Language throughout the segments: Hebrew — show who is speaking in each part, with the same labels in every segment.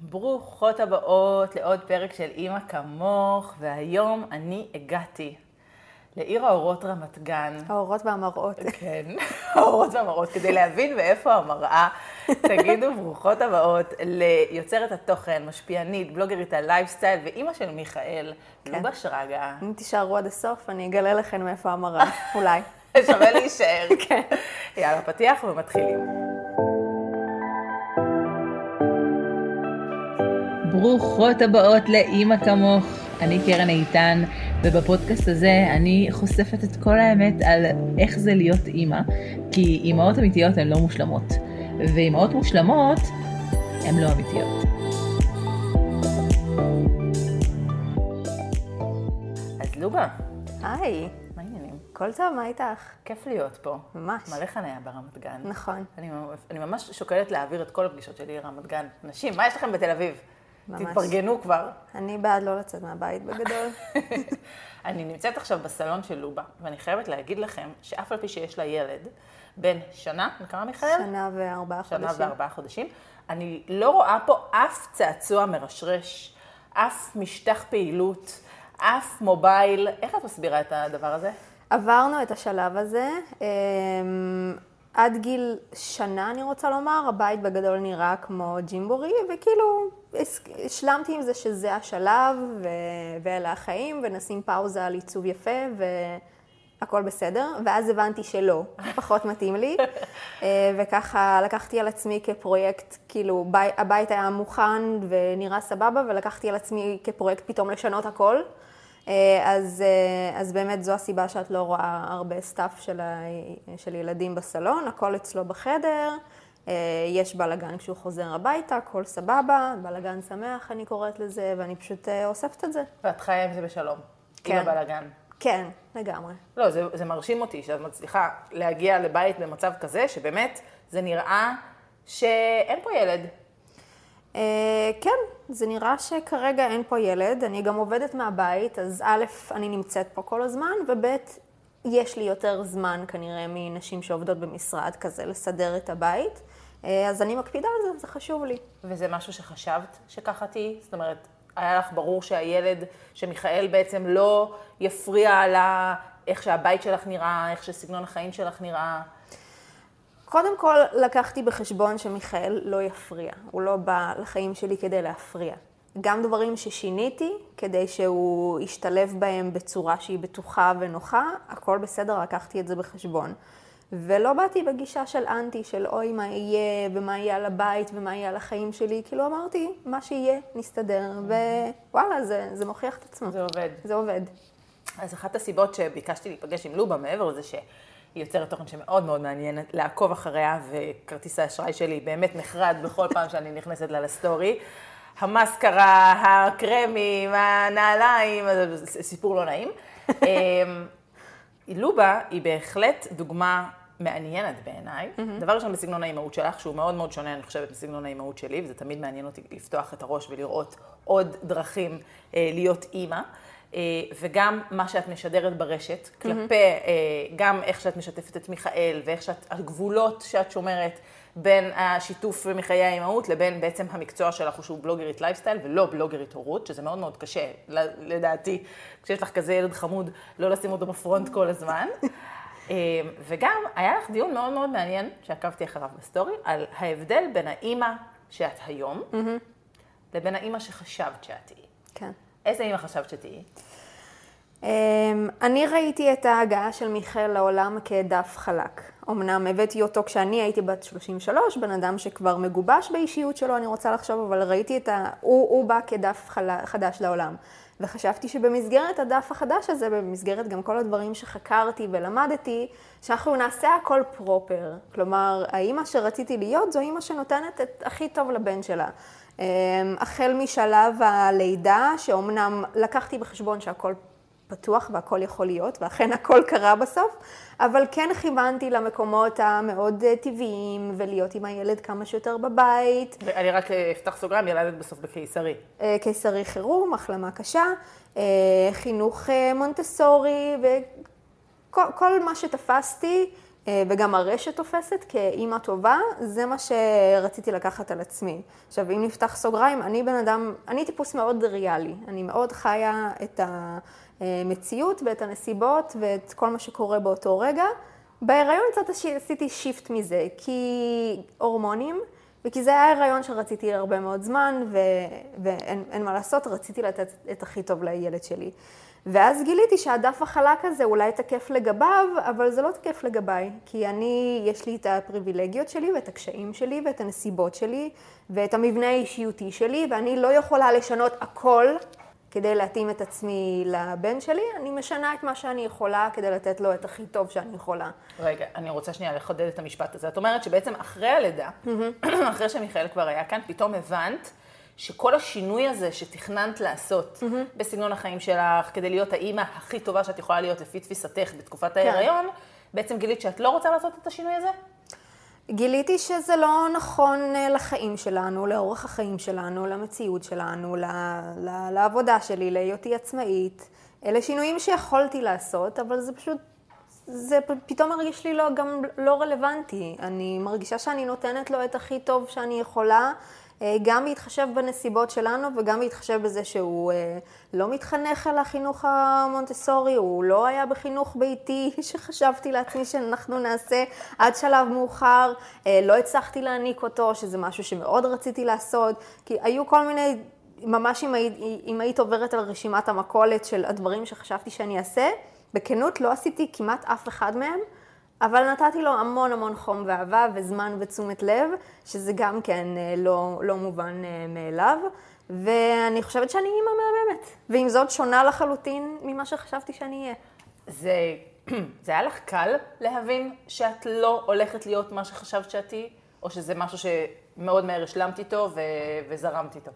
Speaker 1: ברוכות הבאות לעוד פרק של אימא כמוך, והיום אני הגעתי לעיר האורות רמת גן.
Speaker 2: האורות והמראות.
Speaker 1: כן, האורות והמראות, כדי להבין מאיפה המראה. תגידו ברוכות הבאות ליוצרת התוכן, משפיענית, בלוגרית הלייפסטייל ואימא של מיכאל,
Speaker 2: כן.
Speaker 1: לובה שרגא.
Speaker 2: אם תישארו עד הסוף, אני אגלה לכם מאיפה המראה, אולי.
Speaker 1: שווה להישאר.
Speaker 2: כן.
Speaker 1: יאללה, פתיח ומתחילים. ברוכות הבאות לאימא כמוך, אני קרן איתן, ובפודקאסט הזה אני חושפת את כל האמת על איך זה להיות אימא, כי אימהות אמיתיות הן לא מושלמות, ואימהות מושלמות הן לא אמיתיות. אז לובה,
Speaker 2: היי,
Speaker 1: מה העניינים?
Speaker 2: הכל טוב, מה איתך?
Speaker 1: כיף להיות פה.
Speaker 2: ממש.
Speaker 1: מלא חניה ברמת גן.
Speaker 2: נכון.
Speaker 1: אני, ממש- אני ממש שוקלת להעביר את כל הפגישות שלי לרמת גן. נשים, מה יש לכם בתל אביב?
Speaker 2: ממש.
Speaker 1: תתפרגנו כבר.
Speaker 2: אני בעד לא לצאת מהבית בגדול.
Speaker 1: אני נמצאת עכשיו בסלון של לובה, ואני חייבת להגיד לכם שאף על פי שיש לה ילד בן שנה, בן כמה מיכאל?
Speaker 2: שנה וארבעה
Speaker 1: שנה
Speaker 2: חודשים.
Speaker 1: וארבעה חודשים. אני לא רואה פה אף צעצוע מרשרש, אף משטח פעילות, אף מובייל. איך את מסבירה את הדבר הזה?
Speaker 2: עברנו את השלב הזה. עד גיל שנה, אני רוצה לומר, הבית בגדול נראה כמו ג'ימבורי, וכאילו השלמתי עם זה שזה השלב, ו- ואלה החיים, ונשים פאוזה על עיצוב יפה, והכל בסדר. ואז הבנתי שלא, פחות מתאים לי. אה, וככה לקחתי על עצמי כפרויקט, כאילו, בי- הבית היה מוכן ונראה סבבה, ולקחתי על עצמי כפרויקט פתאום לשנות הכל. אה, אז, אה, אז באמת זו הסיבה שאת לא רואה הרבה stuff של, ה, של ילדים בסלון, הכל אצלו בחדר, אה, יש בלאגן כשהוא חוזר הביתה, הכל סבבה, בלאגן שמח אני קוראת לזה, ואני פשוט אוספת את זה.
Speaker 1: ואת חיה עם זה בשלום.
Speaker 2: כן.
Speaker 1: עם הבלאגן.
Speaker 2: כן, לגמרי.
Speaker 1: לא, זה, זה מרשים אותי שאת מצליחה להגיע לבית במצב כזה, שבאמת זה נראה שאין פה ילד.
Speaker 2: כן, זה נראה שכרגע אין פה ילד, אני גם עובדת מהבית, אז א', אני נמצאת פה כל הזמן, וב', יש לי יותר זמן כנראה מנשים שעובדות במשרד כזה לסדר את הבית, אה, אז אני מקפידה על זה, זה חשוב לי.
Speaker 1: וזה משהו שחשבת שככה תהיי? זאת אומרת, היה לך ברור שהילד, שמיכאל בעצם לא יפריע לה איך שהבית שלך נראה, איך שסגנון החיים שלך נראה.
Speaker 2: קודם כל, לקחתי בחשבון שמיכאל לא יפריע, הוא לא בא לחיים שלי כדי להפריע. גם דברים ששיניתי, כדי שהוא ישתלב בהם בצורה שהיא בטוחה ונוחה, הכל בסדר, לקחתי את זה בחשבון. ולא באתי בגישה של אנטי, של אוי, מה יהיה, ומה יהיה על הבית, ומה יהיה על החיים שלי. כאילו אמרתי, מה שיהיה, נסתדר, ווואלה, זה, זה מוכיח את עצמו.
Speaker 1: זה עובד.
Speaker 2: זה עובד.
Speaker 1: אז אחת הסיבות שביקשתי להיפגש עם לובה, מעבר לזה שהיא יוצרת תוכן שמאוד מאוד מעניינת, לעקוב אחריה, וכרטיס האשראי שלי באמת נחרד בכל פעם שאני נכנסת לה לסטורי. המסקרה, הקרמים, הנעליים, זה סיפור לא נעים. אמ, לובה היא בהחלט דוגמה מעניינת בעיניי. דבר ראשון בסגנון האימהות שלך, שהוא מאוד מאוד שונה, אני חושבת, מסגנון האימהות שלי, וזה תמיד מעניין אותי לפתוח את הראש ולראות עוד דרכים אה, להיות אימא. אה, וגם מה שאת משדרת ברשת, כלפי אה, גם איך שאת משתפת את מיכאל, ואיך שאת, הגבולות שאת שומרת בין השיתוף מחיי האימהות לבין בעצם המקצוע שלך, שהוא בלוגרית לייפסטייל ולא בלוגרית הורות, שזה מאוד מאוד קשה, לדעתי, כשיש לך כזה ילד חמוד, לא לשים אותו ב front כל הזמן. אה, וגם היה לך דיון מאוד מאוד מעניין, שעקבתי אחריו בסטורי, על ההבדל בין האימא שאת היום, לבין האימא שחשבת שאת תהיי. איזה אימא חשבת שתהיי?
Speaker 2: אמ, אני ראיתי את ההגעה של מיכאל לעולם כדף חלק. אמנם הבאתי אותו כשאני הייתי בת 33, בן אדם שכבר מגובש באישיות שלו, אני רוצה לחשוב, אבל ראיתי את ה... הוא, הוא בא כדף. חדש לעולם. וחשבתי שבמסגרת הדף החדש הזה, במסגרת גם כל הדברים שחקרתי ולמדתי, שאנחנו נעשה הכל פרופר. כלומר, האימא שרציתי להיות זו אימא שנותנת את הכי טוב לבן שלה. אמ, החל משלב הלידה, שאומנם לקחתי בחשבון שהכל פתוח והכל יכול להיות, ואכן הכל קרה בסוף, אבל כן כיוונתי למקומות המאוד אה, טבעיים, ולהיות עם הילד כמה שיותר בבית,
Speaker 1: אני רק אה, אפתח סוגריים, ילדת בסוף בקיסרי.
Speaker 2: אה, קיסרי חירום, החלמה קשה, חינוך מונטסורי, וכל כל מה שתפסתי, וגם הרשת תופסת כאימא טובה, זה מה שרציתי לקחת על עצמי. עכשיו, אם נפתח סוגריים, אני בן אדם, אני טיפוס מאוד ריאלי. אני מאוד חיה את המציאות ואת הנסיבות ואת כל מה שקורה באותו רגע. בהיריון קצת עשיתי שיפט מזה, כי הורמונים, וכי זה היה הריון שרציתי הרבה מאוד זמן, ו... ואין מה לעשות, רציתי לתת את הכי טוב לילד שלי. ואז גיליתי שהדף החלק הזה אולי תקף לגביו, אבל זה לא תקף לגביי, כי אני, יש לי את הפריבילגיות שלי ואת הקשיים שלי ואת הנסיבות שלי ואת המבנה האישיותי שלי, ואני לא יכולה לשנות הכל כדי להתאים את עצמי לבן שלי, אני משנה את מה שאני יכולה כדי לתת לו את הכי טוב שאני יכולה.
Speaker 1: רגע, אני רוצה שנייה לחדד את המשפט הזה. את אומרת שבעצם אחרי הלידה, אחרי שמיכאל כבר היה כאן, פתאום הבנת שכל השינוי הזה שתכננת לעשות mm-hmm. בסגנון החיים שלך, כדי להיות האימא הכי טובה שאת יכולה להיות לפי תפיסתך בתקופת כן. ההיריון, בעצם גילית שאת לא רוצה לעשות את השינוי הזה?
Speaker 2: גיליתי שזה לא נכון אה, לחיים שלנו, לאורך החיים שלנו, למציאות שלנו, ל- ל- לעבודה שלי, להיותי עצמאית. אלה שינויים שיכולתי לעשות, אבל זה פשוט, זה פתאום מרגיש לי לא, גם לא רלוונטי. אני מרגישה שאני נותנת לו את הכי טוב שאני יכולה. אה, גם להתחשב בנסיבות שלנו וגם להתחשב בזה שהוא אה, לא מתחנך על החינוך המונטסורי, הוא לא היה בחינוך ביתי שחשבתי לעצמי שאנחנו נעשה עד שלב מאוחר, אה, לא הצלחתי להעניק אותו, שזה משהו שמאוד רציתי לעשות, כי היו כל מיני... ממש אם היית, אם היית עוברת על רשימת המכולת של הדברים שחשבתי שאני אעשה, בכנות לא עשיתי כמעט אף אחד מהם, אבל נתתי לו המון המון חום ואהבה וזמן ותשומת לב, שזה גם כן אה, לא, לא מובן אה, מאליו. ואני חושבת שאני אימא מהממת. ועם זאת שונה לחלוטין ממה שחשבתי שאני אהיה.
Speaker 1: זה, זה היה לך קל להבין שאת לא הולכת להיות מה שחשבת שאת תהיי, או שזה משהו שמאוד מהר השלמת איתו ו- וזרמת איתו?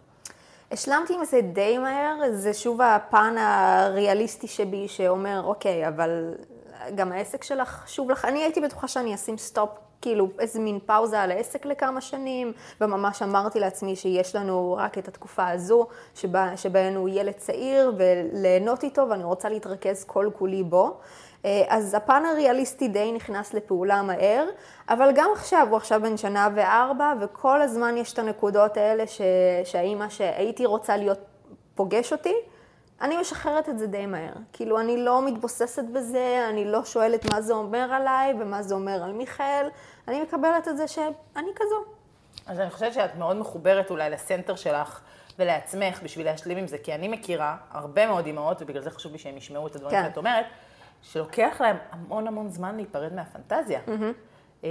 Speaker 2: השלמתי עם זה די מהר, זה שוב הפן הריאליסטי שבי שאומר, אוקיי, אבל גם העסק שלך חשוב לך. אני הייתי בטוחה שאני אשים סטופ, כאילו איזה מין פאוזה על העסק לכמה שנים, וממש אמרתי לעצמי שיש לנו רק את התקופה הזו, שבה, שבהן הוא ילד צעיר, וליהנות איתו, ואני רוצה להתרכז כל כולי בו. אה, אז הפן הריאליסטי די נכנס לפעולה מהר, אבל גם עכשיו, הוא עכשיו בן שנה וארבע, וכל הזמן יש את הנקודות האלה ש... שהאימא שהייתי רוצה להיות פוגש אותי, אני משחררת את זה די מהר. כאילו, אני לא מתבוססת בזה, אני לא שואלת מה זה אומר עליי ומה זה אומר על מיכאל, אני מקבלת את זה שאני כזו.
Speaker 1: אז אני חושבת שאת מאוד מחוברת אולי לסנטר שלך ולעצמך בשביל להשלים עם זה, כי אני מכירה הרבה מאוד אימהות, ובגלל זה חשוב לי שהם ישמעו את הדברים כן. שאת אומרת, שלוקח להם המון המון זמן להיפרד מהפנטזיה. Mm-hmm. אה,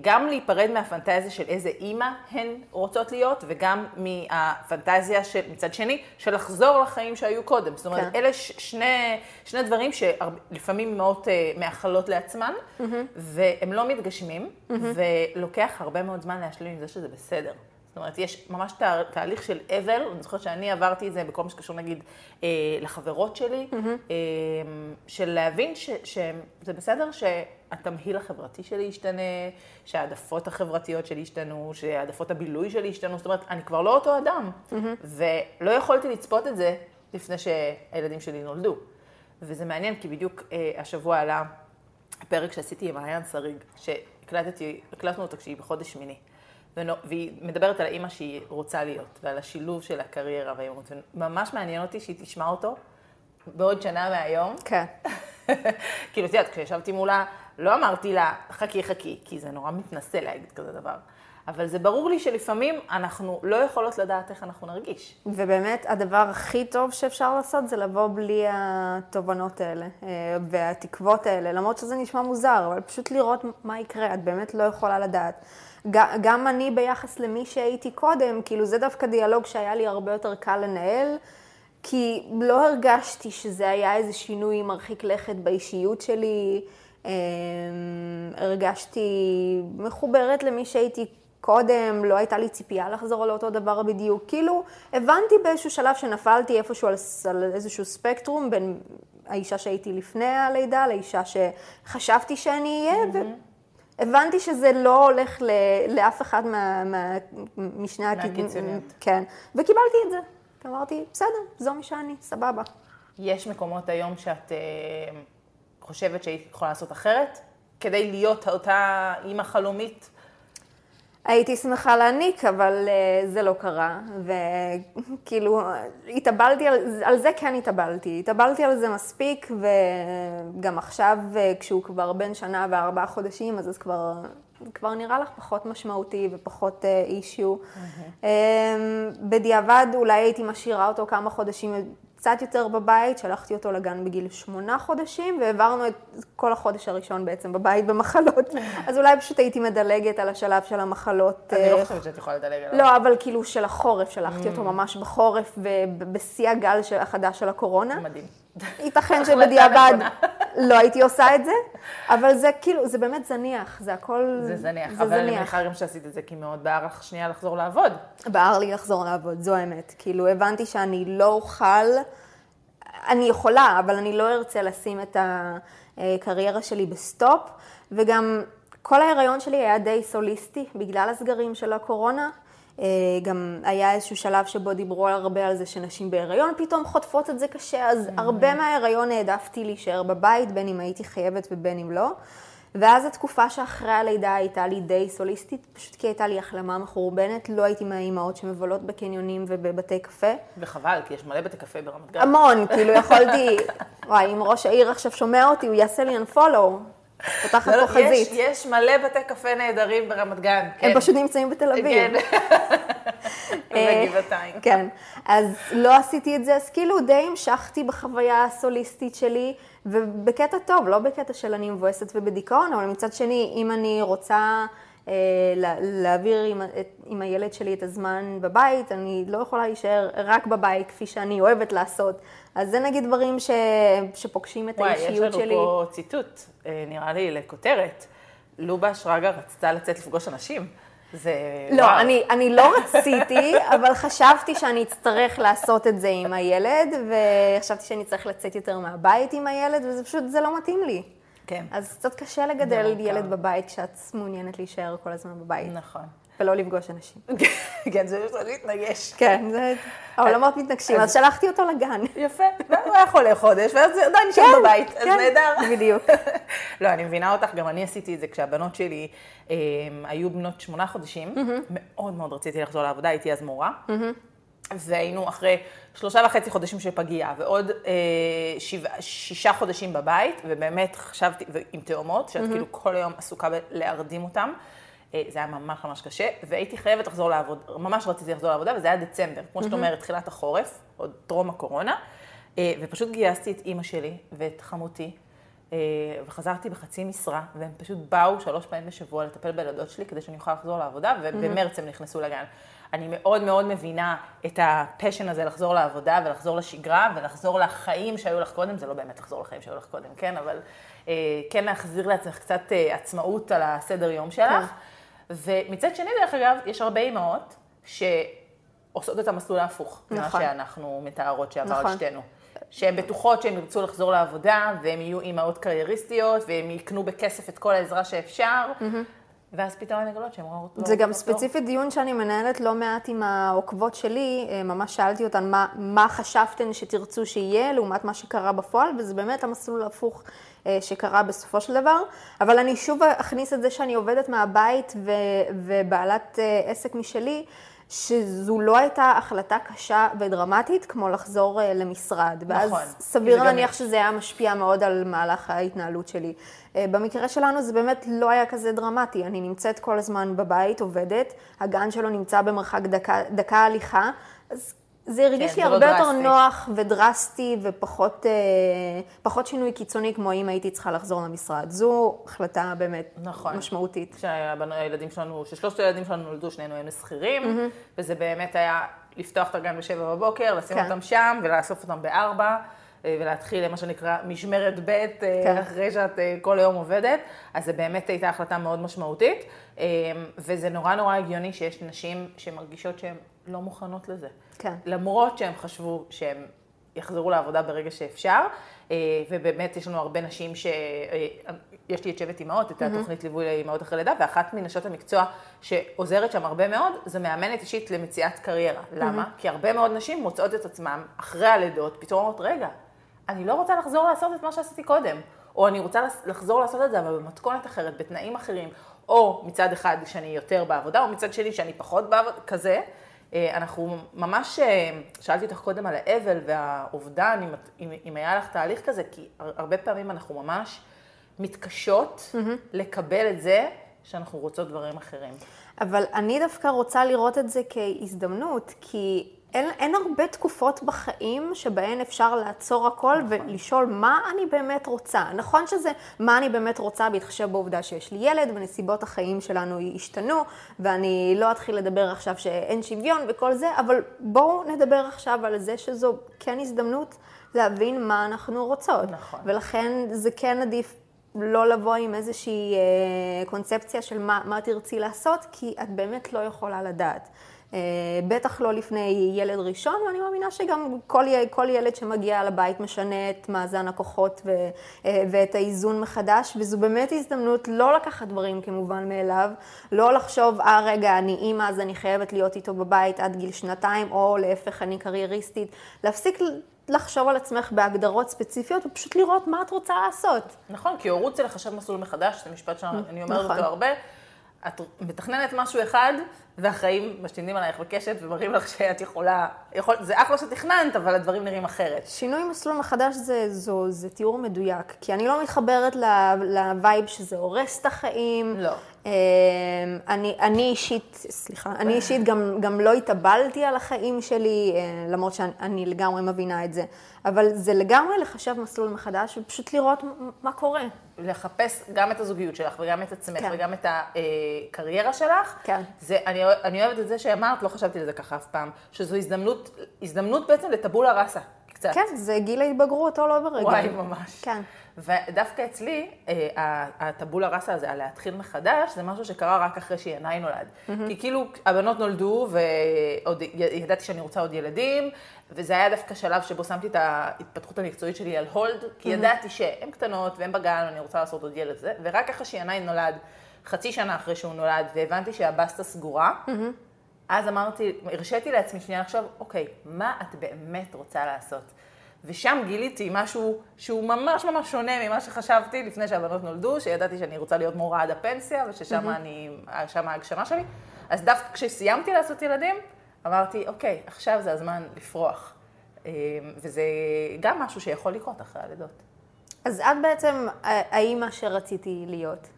Speaker 1: גם להיפרד מהפנטזיה של איזה אימא הן רוצות להיות, וגם מהפנטזיה של, מצד שני, של לחזור לחיים שהיו קודם. זאת אומרת, כן. אלה שני, שני דברים שלפעמים אימהות אה, מאחלות לעצמן, mm-hmm. והם לא מתגשמים, mm-hmm. ולוקח הרבה מאוד זמן להשלים עם זה שזה בסדר. זאת אומרת, יש ממש תה, תהליך של אבל, אני זוכרת שאני עברתי את זה בכל מה שקשור נגיד אה, לחברות שלי, mm-hmm. אה, של להבין שזה בסדר שהתמהיל החברתי שלי ישתנה, שהעדפות החברתיות שלי ישתנו, שהעדפות הבילוי שלי ישתנו, זאת אומרת, אני כבר לא אותו אדם, mm-hmm. ולא יכולתי לצפות את זה לפני שהילדים שלי נולדו. וזה מעניין, כי בדיוק אה, השבוע עלה הפרק שעשיתי עם מעיין שריג, שהקלטנו אותו כשהיא בחודש שמיני. והיא מדברת על האימא שהיא רוצה להיות, ועל השילוב של הקריירה והאימהות. ממש מעניין אותי שהיא תשמע אותו בעוד שנה מהיום.
Speaker 2: כן.
Speaker 1: כאילו, את יודעת, כשישבתי מולה, לא אמרתי לה, חכי, חכי, כי זה נורא מתנשא להגיד כזה דבר. אבל זה ברור לי שלפעמים אנחנו לא יכולות לדעת איך אנחנו נרגיש.
Speaker 2: ובאמת, הדבר הכי טוב שאפשר לעשות זה לבוא בלי התובנות האלה אה, והתקוות האלה, למרות שזה נשמע מוזר, אבל פשוט לראות מה יקרה, את באמת לא יכולה לדעת. גם אני ביחס למי שהייתי קודם, כאילו זה דווקא דיאלוג שהיה לי הרבה יותר קל לנהל, כי לא הרגשתי שזה היה איזה שינוי מרחיק לכת באישיות שלי. אמ, הרגשתי מחוברת למי שהייתי קודם, לא הייתה לי ציפייה לחזור לאותו דבר בדיוק. כאילו, הבנתי באיזשהו שלב שנפלתי איפשהו על, על איזשהו ספקטרום בין האישה שהייתי לפני הלידה לאישה שחשבתי שאני אהיה, mm-hmm. הבנתי שזה לא הולך ל, לאף אחד מה, מה, משני
Speaker 1: הקיצוניות.
Speaker 2: כן, וקיבלתי את זה. אמרתי, בסדר, זו מי שאני, סבבה.
Speaker 1: יש מקומות היום שאת אה, חושבת שהיית יכולה לעשות אחרת? כדי להיות אותה אימא חלומית?
Speaker 2: הייתי שמחה להעניק, אבל uh, זה לא קרה. וכאילו, התאבלתי, על, על זה כן התאבלתי. התאבלתי על זה מספיק, וגם עכשיו, אה, כשהוא כבר בן שנה וארבעה חודשים, אז, אז כבר, כבר נראה לך פחות משמעותי ופחות אישיו. Mm-hmm. Um, בדיעבד, אולי הייתי משאירה אותו כמה חודשים קצת יותר בבית, שלחתי אותו לגן בגיל שמונה חודשים, והעברנו את כל החודש הראשון בעצם בבית במחלות. אז אולי פשוט הייתי מדלגת על השלב של המחלות.
Speaker 1: אני לא אה, חושבת שאת יכולה לדלג עליו.
Speaker 2: לא, אבל כאילו של החורף, שלחתי אותו mm. ממש בחורף, ובשיא הגל החדש של הקורונה.
Speaker 1: מדהים.
Speaker 2: ייתכן שבדיעבד לא הייתי עושה את זה, אבל זה כאילו, זה באמת זניח, זה הכל...
Speaker 1: זה זניח, זה אבל אני מניחה גם שעשית את זה כי מאוד בער לך שנייה לחזור לעבוד.
Speaker 2: בער לי לחזור לעבוד, זו האמת. כאילו, הבנתי שאני לא אוכל, אני יכולה, אבל אני לא ארצה לשים את הקריירה שלי בסטופ, וגם כל ההיריון שלי היה די סוליסטי בגלל הסגרים של הקורונה. אה, גם היה איזשהו שלב שבו דיברו הרבה על זה שנשים בהיריון פתאום חוטפות את זה קשה, אז mm-hmm. הרבה מההיריון העדפתי להישאר בבית, בין אם הייתי חייבת ובין אם לא. ואז התקופה שאחרי הלידה הייתה לי די סוליסטית, פשוט כי הייתה לי החלמה מחורבנת, לא הייתי מהאימהות שמבלות בקניונים ובבתי קפה.
Speaker 1: וחבל, כי יש מלא בתי קפה ברמת גן.
Speaker 2: המון, כאילו יכולתי, וואי, אם ראש העיר עכשיו שומע אותי, הוא יעשה לי unfollow. פותחת לא, פה חזית.
Speaker 1: יש מלא בתי קפה נהדרים ברמת גן.
Speaker 2: הם כן. פשוט נמצאים בתל אביב. כן.
Speaker 1: בגבעתיים.
Speaker 2: כן. אז לא עשיתי את זה, אז כאילו די המשכתי בחוויה הסוליסטית שלי, ובקטע טוב, לא בקטע של אני מבואסת ובדיכאון, אבל מצד שני, אם אני רוצה... אה, להעביר עם, עם הילד שלי את הזמן בבית, אני לא יכולה להישאר רק בבית כפי שאני אוהבת לעשות. אז זה נגיד דברים ש, שפוגשים את וואי, האישיות שלי.
Speaker 1: וואי, יש לנו פה ציטוט, אה, נראה לי, לכותרת. לובה שרגא רצתה לצאת לפגוש אנשים. זה...
Speaker 2: לא, וואו. אני, אני לא רציתי, אבל חשבתי שאני אצטרך לעשות את זה עם הילד, וחשבתי שאני אצטרך לצאת יותר מהבית עם הילד, וזה פשוט, זה לא מתאים לי.
Speaker 1: כן.
Speaker 2: אז קצת קשה לגדל ילד בבית כשאת מעוניינת להישאר כל הזמן בבית.
Speaker 1: נכון.
Speaker 2: ולא לפגוש אנשים.
Speaker 1: כן, זה פשוט להתנגש.
Speaker 2: כן, זה... העולמות מתנגשים, אז שלחתי אותו לגן.
Speaker 1: יפה, הוא היה חולה חודש, ואז עדיין נשאר כן, בבית, אז כן, נהדר.
Speaker 2: בדיוק.
Speaker 1: לא, אני מבינה אותך, גם אני עשיתי את זה כשהבנות שלי אמ, היו בנות שמונה חודשים, מאוד מאוד רציתי לחזור לעבודה, הייתי אז מורה. והיינו אחרי שלושה וחצי חודשים של פגיעה, ועוד אה, שבע, שישה חודשים בבית, ובאמת חשבתי, עם תאומות, שאת mm-hmm. כאילו כל היום עסוקה בלהרדים אותם. אה, זה היה ממש ממש קשה, והייתי חייבת לחזור לעבוד, ממש רציתי לחזור לעבודה, וזה היה דצמבר, כמו שאת אומרת, תחילת החורף, עוד טרום הקורונה, אה, ופשוט גייסתי את אימא שלי ואת חמותי, אה, וחזרתי בחצי משרה, והם פשוט באו שלוש פעמים בשבוע לטפל בילדות שלי כדי שאני אוכל לחזור לעבודה, ובמרץ הם נכנסו לגן. אני מאוד מאוד מבינה את הפשן הזה לחזור לעבודה ולחזור לשגרה ולחזור לחיים שהיו לך קודם, זה לא באמת לחזור לחיים שהיו לך קודם, כן, אבל אה, כן להחזיר לעצמך קצת אה, עצמאות על הסדר יום שלך. כן. ומצד שני, דרך אגב, יש הרבה אימהות שעושות את המסלול ההפוך, נכון. מה שאנחנו מתארות שעבר נכון. שתינו. שהן בטוחות שהן ירצו לחזור לעבודה, והן יהיו אימהות קרייריסטיות, והן יקנו בכסף את כל העזרה שאפשר, mm-hmm. ואז פתאום הן מגלות שהן רואות...
Speaker 2: לא זה גם ספציפית דיון שאני מנהלת לא מעט עם העוקבות שלי, אה, ממש שאלתי אותן מה, מה חשבתן שתרצו שיהיה, לעומת מה שקרה בפועל, וזה באמת המסלול ההפוך אה, שקרה בסופו של דבר. אבל אני שוב אכניס את זה שאני עובדת מהבית ו, ובעלת אה, עסק משלי. שזו לא הייתה החלטה קשה ודרמטית כמו לחזור uh, למשרד. ואז נכון. סביר להניח שזה היה משפיע מאוד על מהלך ההתנהלות שלי. Uh, במקרה שלנו זה באמת לא היה כזה דרמטי. אני נמצאת כל הזמן בבית, עובדת, הגן שלו נמצא במרחק דקה, דקה הליכה, אז זה הרגיש כן, לי הרבה לא יותר נוח ודרסטי ופחות אה, שינוי קיצוני כמו אם הייתי צריכה לחזור למשרד. זו החלטה באמת נכון. משמעותית.
Speaker 1: כשהילדים שלנו, כששלושת הילדים שלנו נולדו, שנינו היינו שכירים, mm-hmm. וזה באמת היה לפתוח את הגן בשבע בבוקר, לשים כן. אותם שם ולאסוף אותם בארבע. אה, ולהתחיל, מה שנקרא, משמרת ב', אה, כן. אחרי שאת כל היום עובדת. אז זה באמת הייתה החלטה מאוד משמעותית, וזה נורא נורא הגיוני שיש נשים שמרגישות שהן לא מוכנות לזה.
Speaker 2: כן.
Speaker 1: למרות שהם חשבו שהם יחזרו לעבודה ברגע שאפשר, אה, ובאמת יש לנו הרבה נשים ש... אה, יש לי את שבט אימהות, את התוכנית ליווי לאימהות אחרי לידה, ואחת מנשות המקצוע שעוזרת שם הרבה מאוד, זה מאמנת אישית למציאת קריירה. למה? כי הרבה מאוד נשים מוצאות את עצמן אחרי הלידות, פתאום אומרות, רגע, אני לא רוצה לחזור לעשות את מה שעשיתי קודם. או אני רוצה לחזור לעשות את זה, אבל במתכונת אחרת, בתנאים אחרים, או מצד אחד שאני יותר בעבודה, או מצד שני שאני פחות בעבודה, כזה. אה, אנחנו ממש, אה, שאלתי אותך קודם על האבל והאובדן, אם, אם, אם היה לך תהליך כזה, כי הרבה פעמים אנחנו ממש מתקשות mm-hmm. לקבל את זה שאנחנו רוצות דברים אחרים.
Speaker 2: אבל אני דווקא רוצה לראות את זה כהזדמנות, כי אין, אין הרבה תקופות בחיים שבהן אפשר לעצור הכל נכון. ולשאול מה אני באמת רוצה. נכון שזה מה אני באמת רוצה בהתחשב בעובדה שיש לי ילד ונסיבות החיים שלנו השתנו, ואני לא אתחיל לדבר עכשיו שאין שוויון וכל זה, אבל בואו נדבר עכשיו על זה שזו כן הזדמנות להבין מה אנחנו רוצות.
Speaker 1: נכון.
Speaker 2: ולכן זה כן עדיף לא לבוא עם איזושהי אה, קונספציה של מה, מה תרצי לעשות, כי את באמת לא יכולה לדעת. אה, בטח לא לפני ילד ראשון, ואני מאמינה שגם כל, כל ילד שמגיע לבית משנה את מאזן הכוחות ו, אה, ואת האיזון מחדש, וזו באמת הזדמנות לא לקחת דברים כמובן מאליו, לא לחשוב, אה רגע, אני אימא אז אני חייבת להיות איתו בבית עד גיל שנתיים, או להפך, אני קרייריסטית, להפסיק לחשוב על עצמך בהגדרות ספציפיות ופשוט לראות מה את רוצה לעשות.
Speaker 1: נכון, כי הורות זה לחשב מסלול מחדש, זה משפט שאני אומרת נכון. אותו הרבה. את מתכננת משהו אחד, והחיים משתינים עלייך בקשת ומראים לך שאת יכולה, יכול, זה אחלה שתכננת, אבל הדברים נראים אחרת.
Speaker 2: שינוי מסלול מחדש זה, זו, זה תיאור מדויק, כי אני לא מתחברת ל vibe שזה הורס את החיים.
Speaker 1: לא.
Speaker 2: אמ, אני, אני אישית, סליחה, אני אישית גם, גם לא התאבלתי על החיים שלי, אה, למרות שאני לגמרי מבינה את זה. אבל זה לגמרי לחשב מסלול מחדש ופשוט לראות מה קורה.
Speaker 1: לחשב גם את הזוגיות שלך וגם את עצמך כן. וגם את הקריירה שלך.
Speaker 2: כן.
Speaker 1: זה, אני, אני אוהבת את זה שאמרת, לא חשבתי לזה ככה אף פעם, שזו הזדמנות, הזדמנות בעצם לטבולה ראסה. קצת.
Speaker 2: כן, זה גיל ההתבגרות או לא ברגע.
Speaker 1: וואי, ממש.
Speaker 2: כן.
Speaker 1: ודווקא אצלי, אה, הטבולה ראסה הזה, על להתחיל מחדש, זה משהו שקרה רק אחרי שינאי נולד. Mm-hmm. כי כאילו, הבנות נולדו, וידעתי שאני רוצה עוד ילדים, וזה היה דווקא שלב שבו שמתי את ההתפתחות המקצועית שלי על הולד, כי. ידעתי שהן קטנות והן בגן, ואני רוצה לעשות עוד ילד זה, ורק אחרי שינאי נולד, חצי שנה אחרי שהוא נולד, והבנתי שהבסטה סגורה, mm-hmm. אז אמרתי, הרשיתי לעצמי שנייה לחשוב, אוקיי, מה את באמת רוצה לעשות? ושם גיליתי משהו שהוא ממש ממש שונה ממה שחשבתי לפני שהבנות נולדו, שידעתי שאני רוצה להיות מורה עד הפנסיה, וששם. אני, שם ההגשמה שלי. אז דווקא כשסיימתי לעשות ילדים, אמרתי, אוקיי, עכשיו זה הזמן לפרוח. אמ, וזה גם משהו שיכול לקרות אחרי הלידות.
Speaker 2: אז את בעצם האימא שרציתי להיות.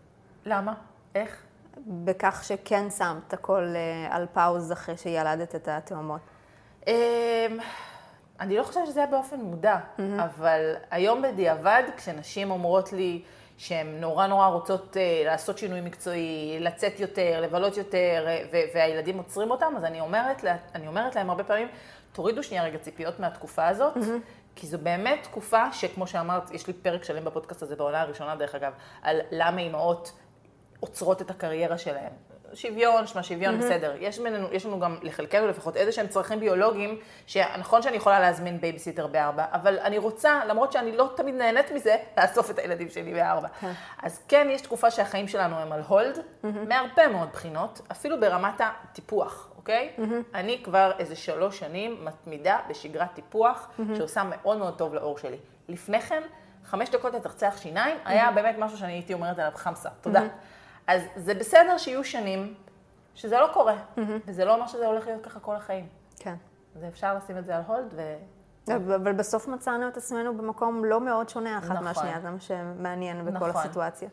Speaker 1: למה? איך?
Speaker 2: בכך שכן שמת הכל אה, על פאוז אחרי שילדת את התאומות. אמ,
Speaker 1: אני לא חושבת שזה היה באופן מודע, mm-hmm. אבל היום בדיעבד, כשנשים אומרות לי שהן נורא נורא רוצות uh, לעשות שינוי מקצועי, לצאת יותר, לבלות יותר, uh, והילדים עוצרים אותם, אז אני אומרת, לה, אני אומרת להם הרבה פעמים, תורידו שנייה רגע ציפיות מהתקופה הזאת, mm-hmm. כי זו באמת תקופה שכמו שאמרת, יש לי פרק שלם בפודקאסט הזה, בעונה הראשונה דרך אגב, על למה אימהות עוצרות את הקריירה שלהן. שוויון, שמוויון, mm-hmm. בסדר. יש, מננו, יש לנו גם, לחלקנו לפחות, איזה שהם צרכים ביולוגיים, שנכון שאני יכולה להזמין בייביסיטר בארבע, אבל אני רוצה, למרות שאני לא תמיד נהנית מזה, לאסוף את הילדים שלי בארבע. Okay. כן. אז כן, יש תקופה שהחיים שלנו הם על hold, mm-hmm. מהרבה מאוד בחינות, אפילו ברמת הטיפוח, אוקיי? Mm-hmm. אני כבר איזה שלוש שנים מתמידה בשגרת טיפוח, mm-hmm. שעושה מאוד מאוד טוב לעור שלי. לפני כן, חמש דקות לצחצח שיניים, mm-hmm. היה באמת משהו שאני הייתי אומרת עליו חמסה. תודה. Mm-hmm. אז זה בסדר שיהיו שנים שזה לא קורה, mm-hmm. וזה לא אומר שזה הולך להיות ככה כל החיים.
Speaker 2: כן.
Speaker 1: אז אפשר לשים את זה על הולד ו...
Speaker 2: אבל בסוף מצאנו את עצמנו במקום לא מאוד שונה אחת נכון. מהשנייה, זה מה שמעניין בכל נכון. הסיטואציה.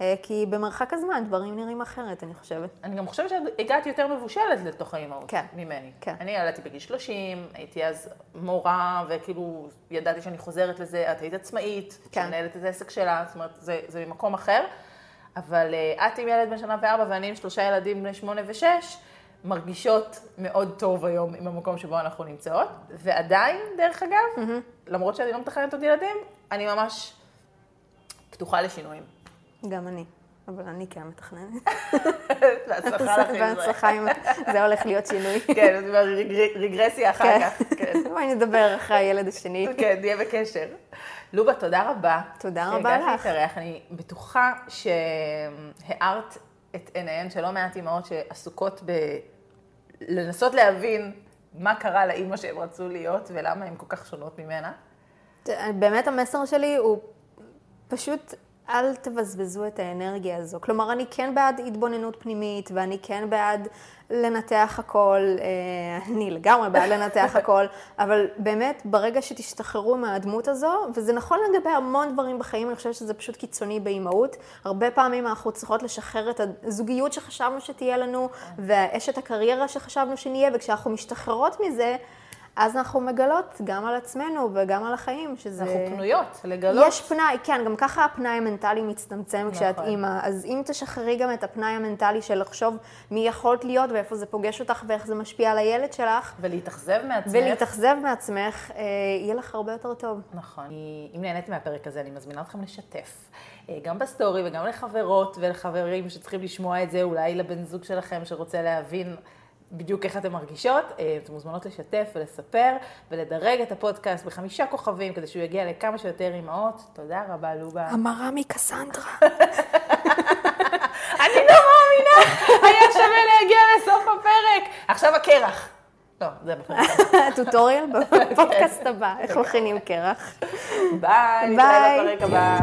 Speaker 2: אה, כי במרחק הזמן דברים נראים אחרת, אני חושבת.
Speaker 1: אני גם חושבת שהגעתי יותר מבושלת לתוך האימהות
Speaker 2: כן.
Speaker 1: ממני.
Speaker 2: כן.
Speaker 1: אני ילדתי בגיל 30, הייתי אז מורה, וכאילו ידעתי שאני חוזרת לזה, את היית עצמאית, כן. שמנהלת את העסק שלה, זאת אומרת, זה, זה ממקום אחר. אבל uh, את עם ילד בן שנה וארבע ואני עם שלושה ילדים בני שמונה ושש, מרגישות מאוד טוב היום עם המקום שבו אנחנו נמצאות. ועדיין, דרך אגב, mm-hmm. למרות שאני לא מתכננת עוד ילדים, אני ממש פתוחה לשינויים.
Speaker 2: גם אני. אבל אני כן מתכננת.
Speaker 1: בהצלחה לך.
Speaker 2: בהצלחה עם זה הולך להיות שינוי.
Speaker 1: כן, רגרסיה אחר
Speaker 2: כן.
Speaker 1: כך. כן.
Speaker 2: בואי נדבר אחרי הילד השני.
Speaker 1: כן, נהיה בקשר. לובה, תודה רבה.
Speaker 2: תודה רבה לך.
Speaker 1: שהגעת להתארח. אני בטוחה שהארת את עיניהן של לא מעט אימהות שעסוקות ב... לנסות להבין מה קרה לאימא שהם רצו להיות ולמה הן כל כך שונות ממנה.
Speaker 2: באמת המסר שלי הוא פשוט אל תבזבזו את האנרגיה הזו. כלומר, אני כן בעד התבוננות פנימית, ואני כן בעד לנתח הכל, אה, אני לגמרי בעד לנתח הכל, אבל באמת, ברגע שתשתחררו מהדמות הזו, וזה נכון לגבי המון דברים בחיים, אני חושבת שזה פשוט קיצוני באימהות. הרבה פעמים אנחנו צריכות לשחרר את הזוגיות שחשבנו שתהיה לנו, ואשת הקריירה שחשבנו שנהיה, וכשאנחנו משתחררות מזה, אז אנחנו מגלות גם על עצמנו וגם על החיים, שזה...
Speaker 1: אנחנו פנויות לגלות.
Speaker 2: יש פנאי, כן, גם ככה הפנאי המנטלי מצטמצם נכון. כשאת אימא. אז אם תשחררי גם את הפנאי המנטלי של לחשוב מי יכולת להיות ואיפה זה פוגש אותך ואיך זה משפיע על הילד שלך.
Speaker 1: ולהתאכזב מעצמך.
Speaker 2: ולהתאכזב מעצמך, אה, יהיה לך הרבה יותר טוב.
Speaker 1: נכון. אם נהניתי מהפרק הזה, אני מזמינה אתכם לשתף. אה, גם בסטורי וגם לחברות ולחברים שצריכים לשמוע את זה, אולי לבן זוג שלכם שרוצה להבין. בדיוק איך אתן מרגישות. אה, אתן מוזמנות לשתף ולספר ולדרג את הפודקאסט בחמישה כוכבים כדי שהוא יגיע לכמה שיותר אימהות. תודה רבה, לובה.
Speaker 2: המרה מקסנדרה.
Speaker 1: אני לא מאמינה, היה שווה להגיע לסוף הפרק. עכשיו הקרח. לא, זה בפודקאסט.
Speaker 2: טוטוריאל בפודקאסט הבא, איך מכינים קרח.
Speaker 1: ביי, נתראה בפרק הבא.